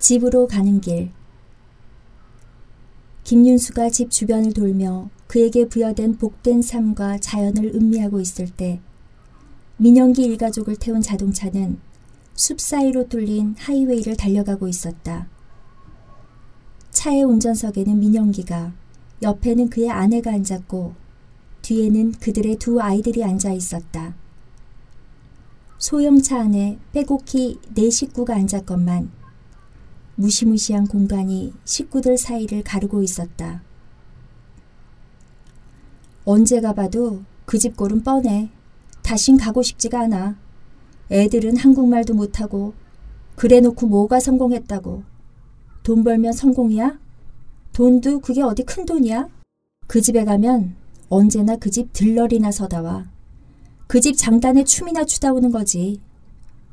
집으로 가는 길. 김윤수가 집 주변을 돌며 그에게 부여된 복된 삶과 자연을 음미하고 있을 때 민영기 일가족을 태운 자동차는 숲 사이로 뚫린 하이웨이를 달려가고 있었다. 차의 운전석에는 민영기가 옆에는 그의 아내가 앉았고 뒤에는 그들의 두 아이들이 앉아 있었다. 소형차 안에 빼곡히 네 식구가 앉았건만 무시무시한 공간이 식구들 사이를 가르고 있었다. 언제 가봐도 그 집 꼴은 뻔해. 다신 가고 싶지가 않아. 애들은 한국말도 못하고 그래 놓고 뭐가 성공했다고. 돈 벌면 성공이야? 돈도 그게 어디 큰 돈이야? 그 집에 가면 언제나 그 집 들러리나 서다와. 그 집 장단에 춤이나 추다 오는 거지.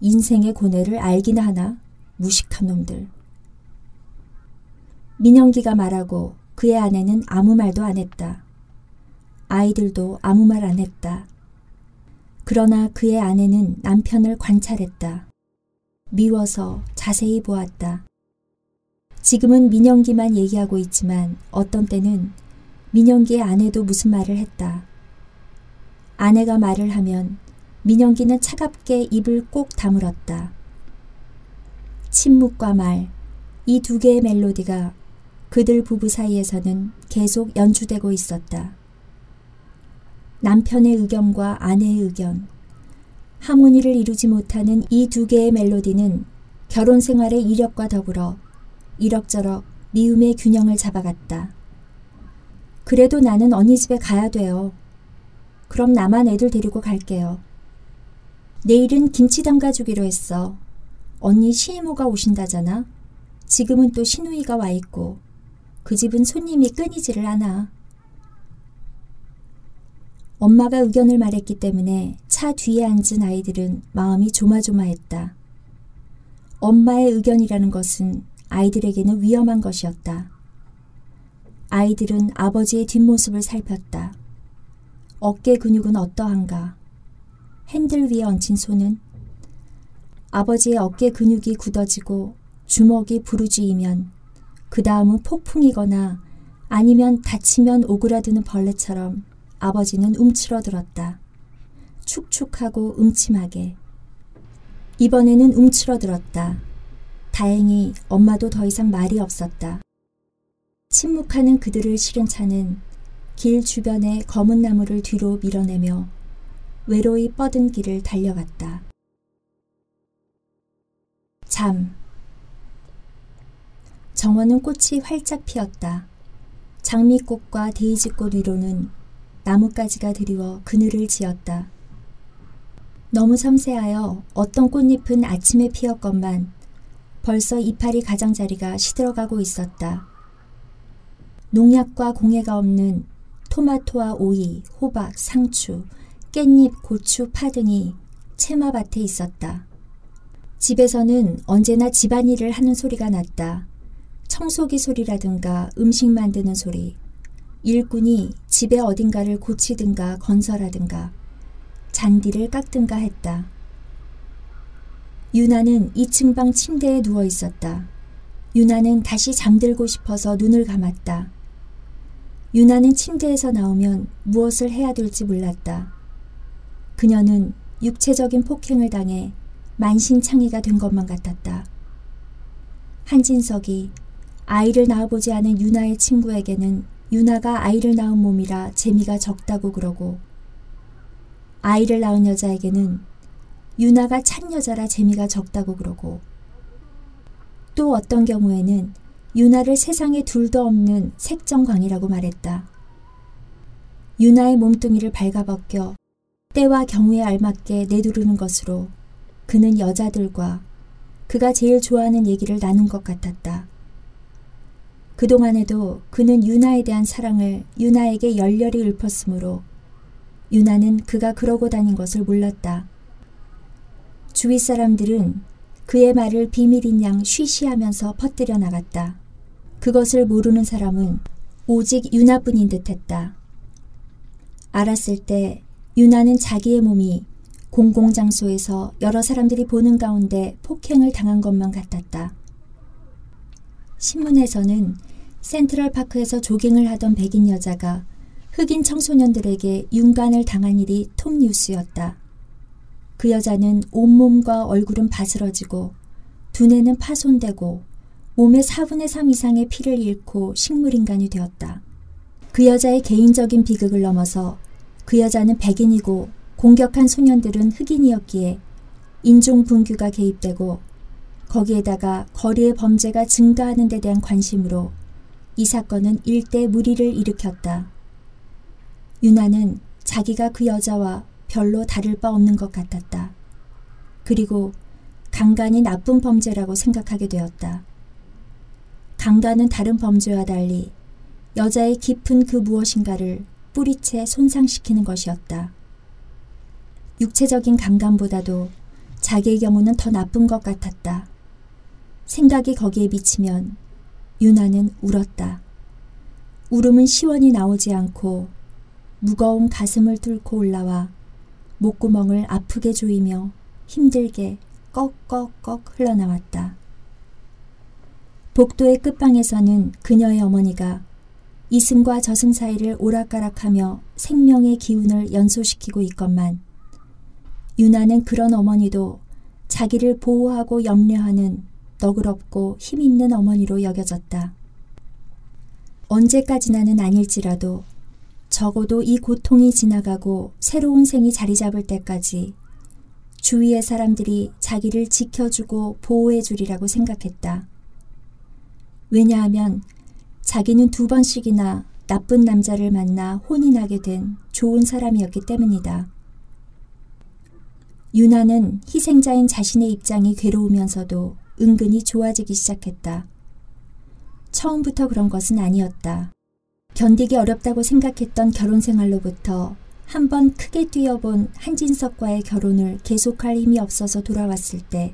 인생의 고뇌를 알기나 하나. 무식한 놈들. 민영기가 말하고 그의 아내는 아무 말도 안 했다. 아이들도 아무 말 안 했다. 그러나 그의 아내는 남편을 관찰했다. 미워서 자세히 보았다. 지금은 민영기만 얘기하고 있지만 어떤 때는 민영기의 아내도 무슨 말을 했다. 아내가 말을 하면 민영기는 차갑게 입을 꼭 다물었다. 침묵과 말, 이 두 개의 멜로디가 그들 부부 사이에서는 계속 연주되고 있었다. 남편의 의견과 아내의 의견, 하모니를 이루지 못하는 이 두 개의 멜로디는 결혼 생활의 이력과 더불어 이럭저럭 미움의 균형을 잡아갔다. 그래도 나는 언니 집에 가야 돼요. 그럼 나만 애들 데리고 갈게요. 내일은 김치 담가주기로 했어. 언니 시이모가 오신다잖아. 지금은 또 신우이가 와 있고 그 집은 손님이 끊이지를 않아. 엄마가 의견을 말했기 때문에 차 뒤에 앉은 아이들은 마음이 조마조마했다. 엄마의 의견이라는 것은 아이들에게는 위험한 것이었다. 아이들은 아버지의 뒷모습을 살폈다. 어깨 근육은 어떠한가? 핸들 위에 얹힌 손은? 아버지의 어깨 근육이 굳어지고 주먹이 부르짖으면 그 다음은 폭풍이거나 아니면 다치면 오그라드는 벌레처럼 아버지는 움츠러들었다. 축축하고 음침하게. 이번에는 움츠러들었다. 다행히 엄마도 더 이상 말이 없었다. 침묵하는 그들을 실은 차는 길 주변의 검은 나무를 뒤로 밀어내며 외로이 뻗은 길을 달려갔다. 잠. 정원은 꽃이 활짝 피었다. 장미꽃과 데이지꽃 위로는 나뭇가지가 드리워 그늘을 지었다. 너무 섬세하여 어떤 꽃잎은 아침에 피었건만 벌써 이파리 가장자리가 시들어가고 있었다. 농약과 공해가 없는 토마토와 오이, 호박, 상추, 깻잎, 고추, 파 등이 채마밭에 있었다. 집에서는 언제나 집안일을 하는 소리가 났다. 청소기 소리라든가 음식 만드는 소리, 일꾼이 집의 어딘가를 고치든가 건설하든가 잔디를 깎든가 했다. 유나는 2층 방 침대에 누워 있었다. 유나는 다시 잠들고 싶어서 눈을 감았다. 유나는 침대에서 나오면 무엇을 해야 될지 몰랐다. 그녀는 육체적인 폭행을 당해 만신창이가 된 것만 같았다. 한진석이 아이를 낳아보지 않은 유나의 친구에게는 유나가 아이를 낳은 몸이라 재미가 적다고 그러고 아이를 낳은 여자에게는 유나가 찬 여자라 재미가 적다고 그러고 또 어떤 경우에는 유나를 세상에 둘도 없는 색정광이라고 말했다. 유나의 몸뚱이를 발가벗겨 때와 경우에 알맞게 내두르는 것으로 그는 여자들과 그가 제일 좋아하는 얘기를 나눈 것 같았다. 그동안에도 그는 유나에 대한 사랑을 유나에게 열렬히 읊었으므로 유나는 그가 그러고 다닌 것을 몰랐다. 주위 사람들은 그의 말을 비밀인 양 쉬쉬하면서 퍼뜨려 나갔다. 그것을 모르는 사람은 오직 유나뿐인 듯 했다. 알았을 때 유나는 자기의 몸이 공공장소에서 여러 사람들이 보는 가운데 폭행을 당한 것만 같았다. 신문에서는 센트럴파크에서 조깅을 하던 백인 여자가 흑인 청소년들에게 윤관을 당한 일이 톱뉴스였다. 그 여자는 온몸과 얼굴은 바스러지고 두뇌는 파손되고 몸의 4분의 3 이상의 피를 잃고 식물인간이 되었다. 그 여자의 개인적인 비극을 넘어서 그 여자는 백인이고 공격한 소년들은 흑인이었기에 인종 분규가 개입되고 거기에다가 거리의 범죄가 증가하는 데 대한 관심으로 이 사건은 일대 무리를 일으켰다. 유나는 자기가 그 여자와 별로 다를 바 없는 것 같았다. 그리고 강간이 나쁜 범죄라고 생각하게 되었다. 강간은 다른 범죄와 달리 여자의 깊은 그 무엇인가를 뿌리채 손상시키는 것이었다. 육체적인 강간보다도 자기의 경우는 더 나쁜 것 같았다. 생각이 거기에 미치면 유나는 울었다. 울음은 시원히 나오지 않고 무거운 가슴을 뚫고 올라와 목구멍을 아프게 조이며 힘들게 꺽꺽꺽 흘러나왔다. 복도의 끝방에서는 그녀의 어머니가 이승과 저승 사이를 오락가락하며 생명의 기운을 연소시키고 있건만 유나는 그런 어머니도 자기를 보호하고 염려하는 너그럽고 힘있는 어머니로 여겨졌다. 언제까지나는 아닐지라도 적어도 이 고통이 지나가고 새로운 생이 자리 잡을 때까지 주위의 사람들이 자기를 지켜주고 보호해 주리라고 생각했다. 왜냐하면 자기는 두 번씩이나 나쁜 남자를 만나 혼이 나게 된 좋은 사람이었기 때문이다. 유나는 희생자인 자신의 입장이 괴로우면서도 은근히 좋아지기 시작했다. 처음부터 그런 것은 아니었다. 견디기 어렵다고 생각했던 결혼 생활로부터 한 번 크게 뛰어본 한진석과의 결혼을 계속할 힘이 없어서 돌아왔을 때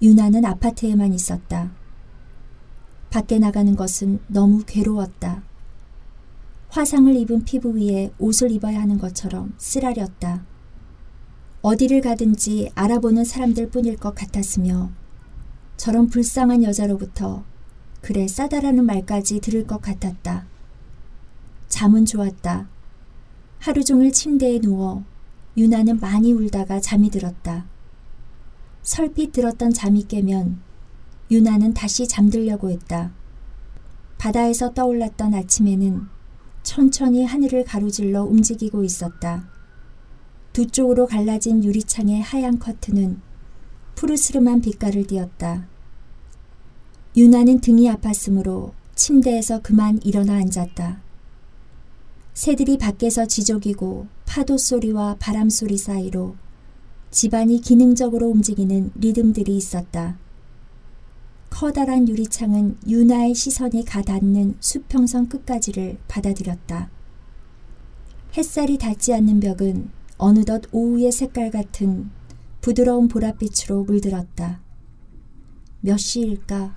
유나는 아파트에만 있었다. 밖에 나가는 것은 너무 괴로웠다. 화상을 입은 피부 위에 옷을 입어야 하는 것처럼 쓰라렸다. 어디를 가든지 알아보는 사람들 뿐일 것 같았으며 저런 불쌍한 여자로부터 그래 싸다라는 말까지 들을 것 같았다. 잠은 좋았다. 하루 종일 침대에 누워 유나는 많이 울다가 잠이 들었다. 설핏 들었던 잠이 깨면 유나는 다시 잠들려고 했다. 바다에서 떠올랐던 아침에는 천천히 하늘을 가로질러 움직이고 있었다. 두 쪽으로 갈라진 유리창의 하얀 커튼은 푸르스름한 빛깔을 띠었다. 유나는 등이 아팠으므로 침대에서 그만 일어나 앉았다. 새들이 밖에서 지저귀고 파도 소리와 바람 소리 사이로 집안이 기능적으로 움직이는 리듬들이 있었다. 커다란 유리창은 유나의 시선이 가닿는 수평선 끝까지를 받아들였다. 햇살이 닿지 않는 벽은 어느덧 오후의 색깔 같은 부드러운 보랏빛으로 물들었다. 몇 시일까?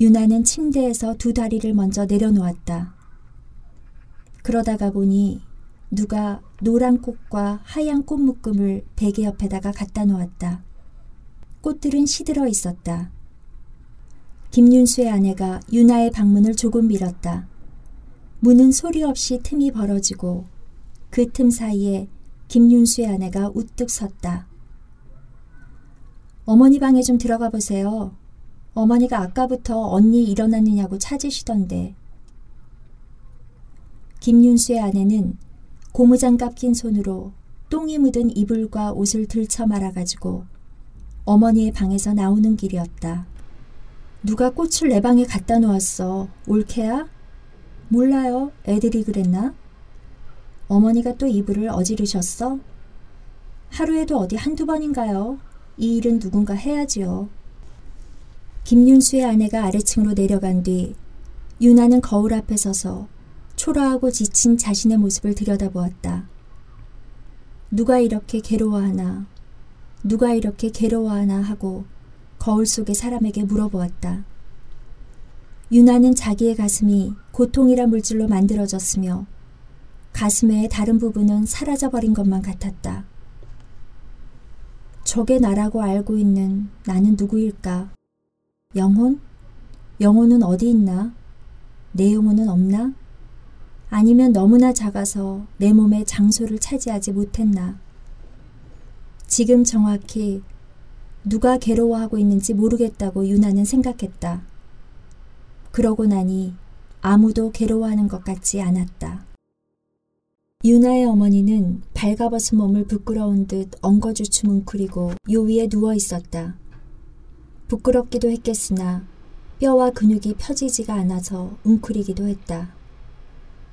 유나는 침대에서 두 다리를 먼저 내려놓았다. 그러다가 보니 누가 노란 꽃과 하얀 꽃 묶음을 베개 옆에다가 갖다 놓았다. 꽃들은 시들어 있었다. 김윤수의 아내가 유나의 방문을 조금 밀었다. 문은 소리 없이 틈이 벌어지고 그 틈 사이에 김윤수의 아내가 우뚝 섰다. 어머니 방에 좀 들어가 보세요. 어머니가 아까부터 언니 일어났느냐고 찾으시던데. 김윤수의 아내는 고무장갑 낀 손으로 똥이 묻은 이불과 옷을 들쳐 말아가지고 어머니의 방에서 나오는 길이었다. 누가 꽃을 내 방에 갖다 놓았어. 올케야? 몰라요. 애들이 그랬나? 어머니가 또 이불을 어지르셨어? 하루에도 어디 한두 번인가요? 이 일은 누군가 해야지요. 김윤수의 아내가 아래층으로 내려간 뒤 유나는 거울 앞에 서서 초라하고 지친 자신의 모습을 들여다보았다. 누가 이렇게 괴로워하나, 누가 이렇게 괴로워하나 하고 거울 속의 사람에게 물어보았다. 유나는 자기의 가슴이 고통이란 물질로 만들어졌으며 가슴의 다른 부분은 사라져버린 것만 같았다. 저게 나라고 알고 있는 나는 누구일까? 영혼? 영혼은 어디 있나? 내 영혼은 없나? 아니면 너무나 작아서 내 몸에 장소를 차지하지 못했나? 지금 정확히 누가 괴로워하고 있는지 모르겠다고 유나는 생각했다. 그러고 나니 아무도 괴로워하는 것 같지 않았다. 유나의 어머니는 발가벗은 몸을 부끄러운 듯 엉거주춤 웅크리고 요 위에 누워 있었다. 부끄럽기도 했겠으나 뼈와 근육이 펴지지가 않아서 웅크리기도 했다.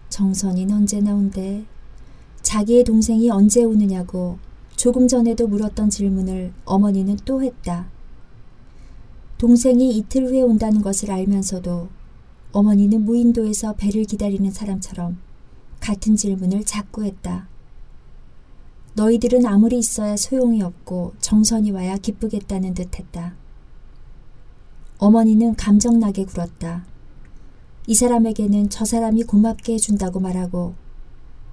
정선이 언제 나온대? 자기의 동생이 언제 오느냐고 조금 전에도 물었던 질문을 어머니는 또 했다. 동생이 이틀 후에 온다는 것을 알면서도 어머니는 무인도에서 배를 기다리는 사람처럼 같은 질문을 자꾸 했다. 너희들은 아무리 있어야 소용이 없고 정선이 와야 기쁘겠다는 듯 했다. 어머니는 감정나게 굴었다. 이 사람에게는 저 사람이 고맙게 해준다고 말하고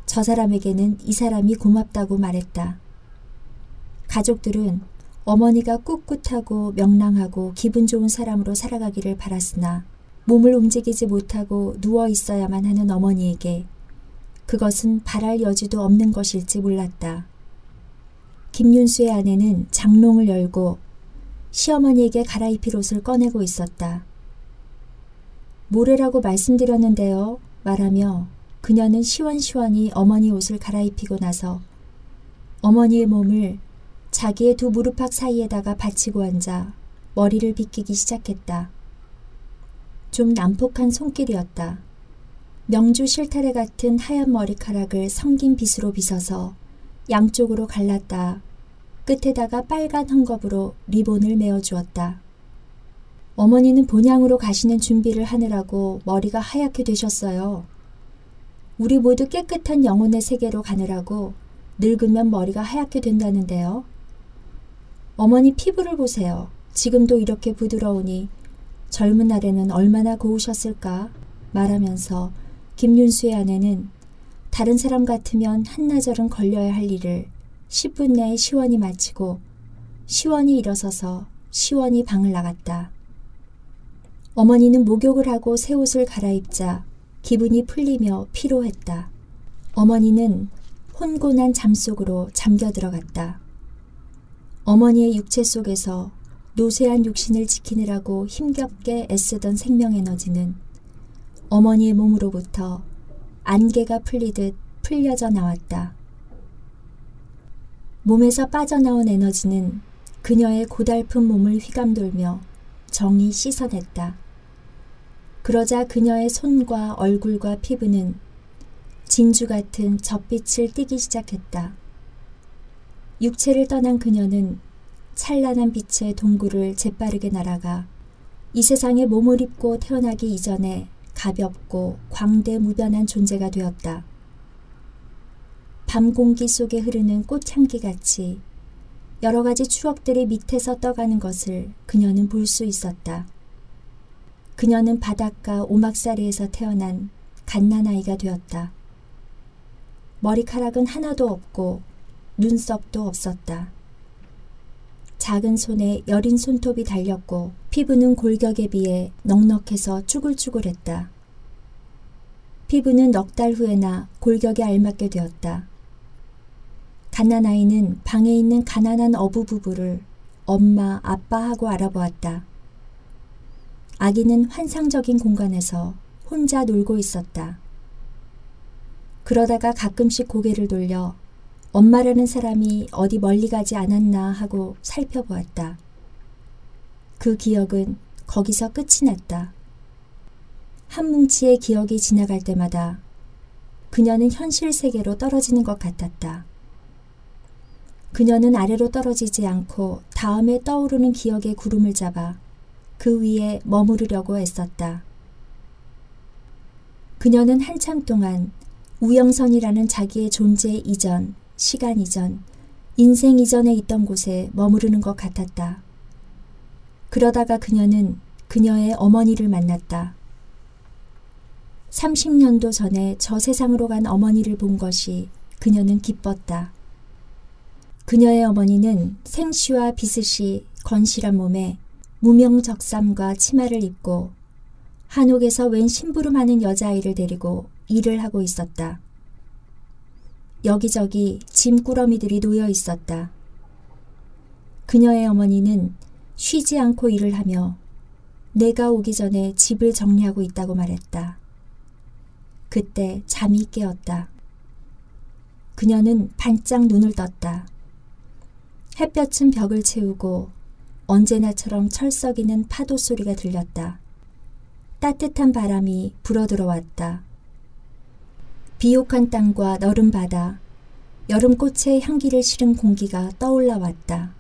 저 사람에게는 이 사람이 고맙다고 말했다. 가족들은 어머니가 꿋꿋하고 명랑하고 기분 좋은 사람으로 살아가기를 바랐으나 몸을 움직이지 못하고 누워 있어야만 하는 어머니에게 그것은 바랄 여지도 없는 것일지 몰랐다. 김윤수의 아내는 장롱을 열고 시어머니에게 갈아입힐 옷을 꺼내고 있었다. 모래라고 말씀드렸는데요. 말하며 그녀는 시원시원히 어머니 옷을 갈아입히고 나서 어머니의 몸을 자기의 두 무릎팍 사이에다가 받치고 앉아 머리를 빗기기 시작했다. 좀 난폭한 손길이었다. 명주 실타래 같은 하얀 머리카락을 성긴 빗으로 빗어서 양쪽으로 갈랐다. 끝에다가 빨간 헝겊으로 리본을 메어 주었다. 어머니는 본향으로 가시는 준비를 하느라고 머리가 하얗게 되셨어요. 우리 모두 깨끗한 영혼의 세계로 가느라고 늙으면 머리가 하얗게 된다는데요. 어머니 피부를 보세요. 지금도 이렇게 부드러우니 젊은 날에는 얼마나 고우셨을까 말하면서 김윤수의 아내는 다른 사람 같으면 한나절은 걸려야 할 일을 10분 내에 시원히 마치고 시원히 일어서서 시원히 방을 나갔다. 어머니는 목욕을 하고 새 옷을 갈아입자 기분이 풀리며 피로했다. 어머니는 혼곤한 잠 속으로 잠겨 들어갔다. 어머니의 육체 속에서 노쇠한 육신을 지키느라고 힘겹게 애쓰던 생명에너지는 어머니의 몸으로부터 안개가 풀리듯 풀려져 나왔다. 몸에서 빠져나온 에너지는 그녀의 고달픈 몸을 휘감돌며 정이 씻어냈다. 그러자 그녀의 손과 얼굴과 피부는 진주 같은 젖빛을 띠기 시작했다. 육체를 떠난 그녀는 찬란한 빛의 동굴을 재빠르게 날아가 이 세상에 몸을 입고 태어나기 이전에 가볍고 광대무변한 존재가 되었다. 밤 공기 속에 흐르는 꽃향기 같이 여러 가지 추억들이 밑에서 떠가는 것을 그녀는 볼 수 있었다. 그녀는 바닷가 오막살이에서 태어난 갓난아이가 되었다. 머리카락은 하나도 없고 눈썹도 없었다. 작은 손에 여린 손톱이 달렸고 피부는 골격에 비해 넉넉해서 쭈글쭈글했다. 피부는 넉 달 후에나 골격에 알맞게 되었다. 갓난아이는 방에 있는 가난한 어부 부부를 엄마, 아빠하고 알아보았다. 아기는 환상적인 공간에서 혼자 놀고 있었다. 그러다가 가끔씩 고개를 돌려 엄마라는 사람이 어디 멀리 가지 않았나 하고 살펴보았다. 그 기억은 거기서 끝이 났다. 한 뭉치의 기억이 지나갈 때마다 그녀는 현실 세계로 떨어지는 것 같았다. 그녀는 아래로 떨어지지 않고 다음에 떠오르는 기억의 구름을 잡아 그 위에 머무르려고 애썼다. 그녀는 한참 동안 우영선이라는 자기의 존재 이전, 시간 이전, 인생 이전에 있던 곳에 머무르는 것 같았다. 그러다가 그녀는 그녀의 어머니를 만났다. 30년도 전에 저 세상으로 간 어머니를 본 것이 그녀는 기뻤다. 그녀의 어머니는 생쉬와 비스시 건실한 몸에 무명적삼과 치마를 입고 한옥에서 웬 심부름하는 여자아이를 데리고 일을 하고 있었다. 여기저기 짐꾸러미들이 놓여 있었다. 그녀의 어머니는 쉬지 않고 일을 하며 내가 오기 전에 집을 정리하고 있다고 말했다. 그때 잠이 깨었다. 그녀는 반짝 눈을 떴다. 햇볕은 벽을 채우고 언제나처럼 철썩이는 파도 소리가 들렸다. 따뜻한 바람이 불어 들어왔다. 비옥한 땅과 너른 바다, 여름 꽃의 향기를 실은 공기가 떠올라 왔다.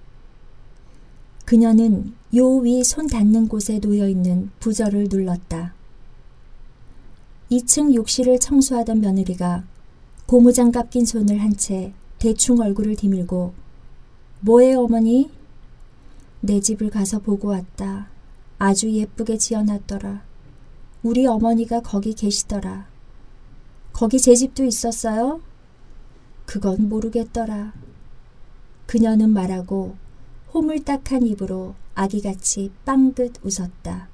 그녀는 요 위 손 닿는 곳에 놓여 있는 부절을 눌렀다. 2층 욕실을 청소하던 며느리가 고무장갑 낀 손을 한 채 대충 얼굴을 디밀고 뭐해 어머니? 내 집을 가서 보고 왔다. 아주 예쁘게 지어놨더라. 우리 어머니가 거기 계시더라. 거기 제 집도 있었어요? 그건 모르겠더라. 그녀는 말하고 호물딱한 입으로 아기같이 빵긋 웃었다.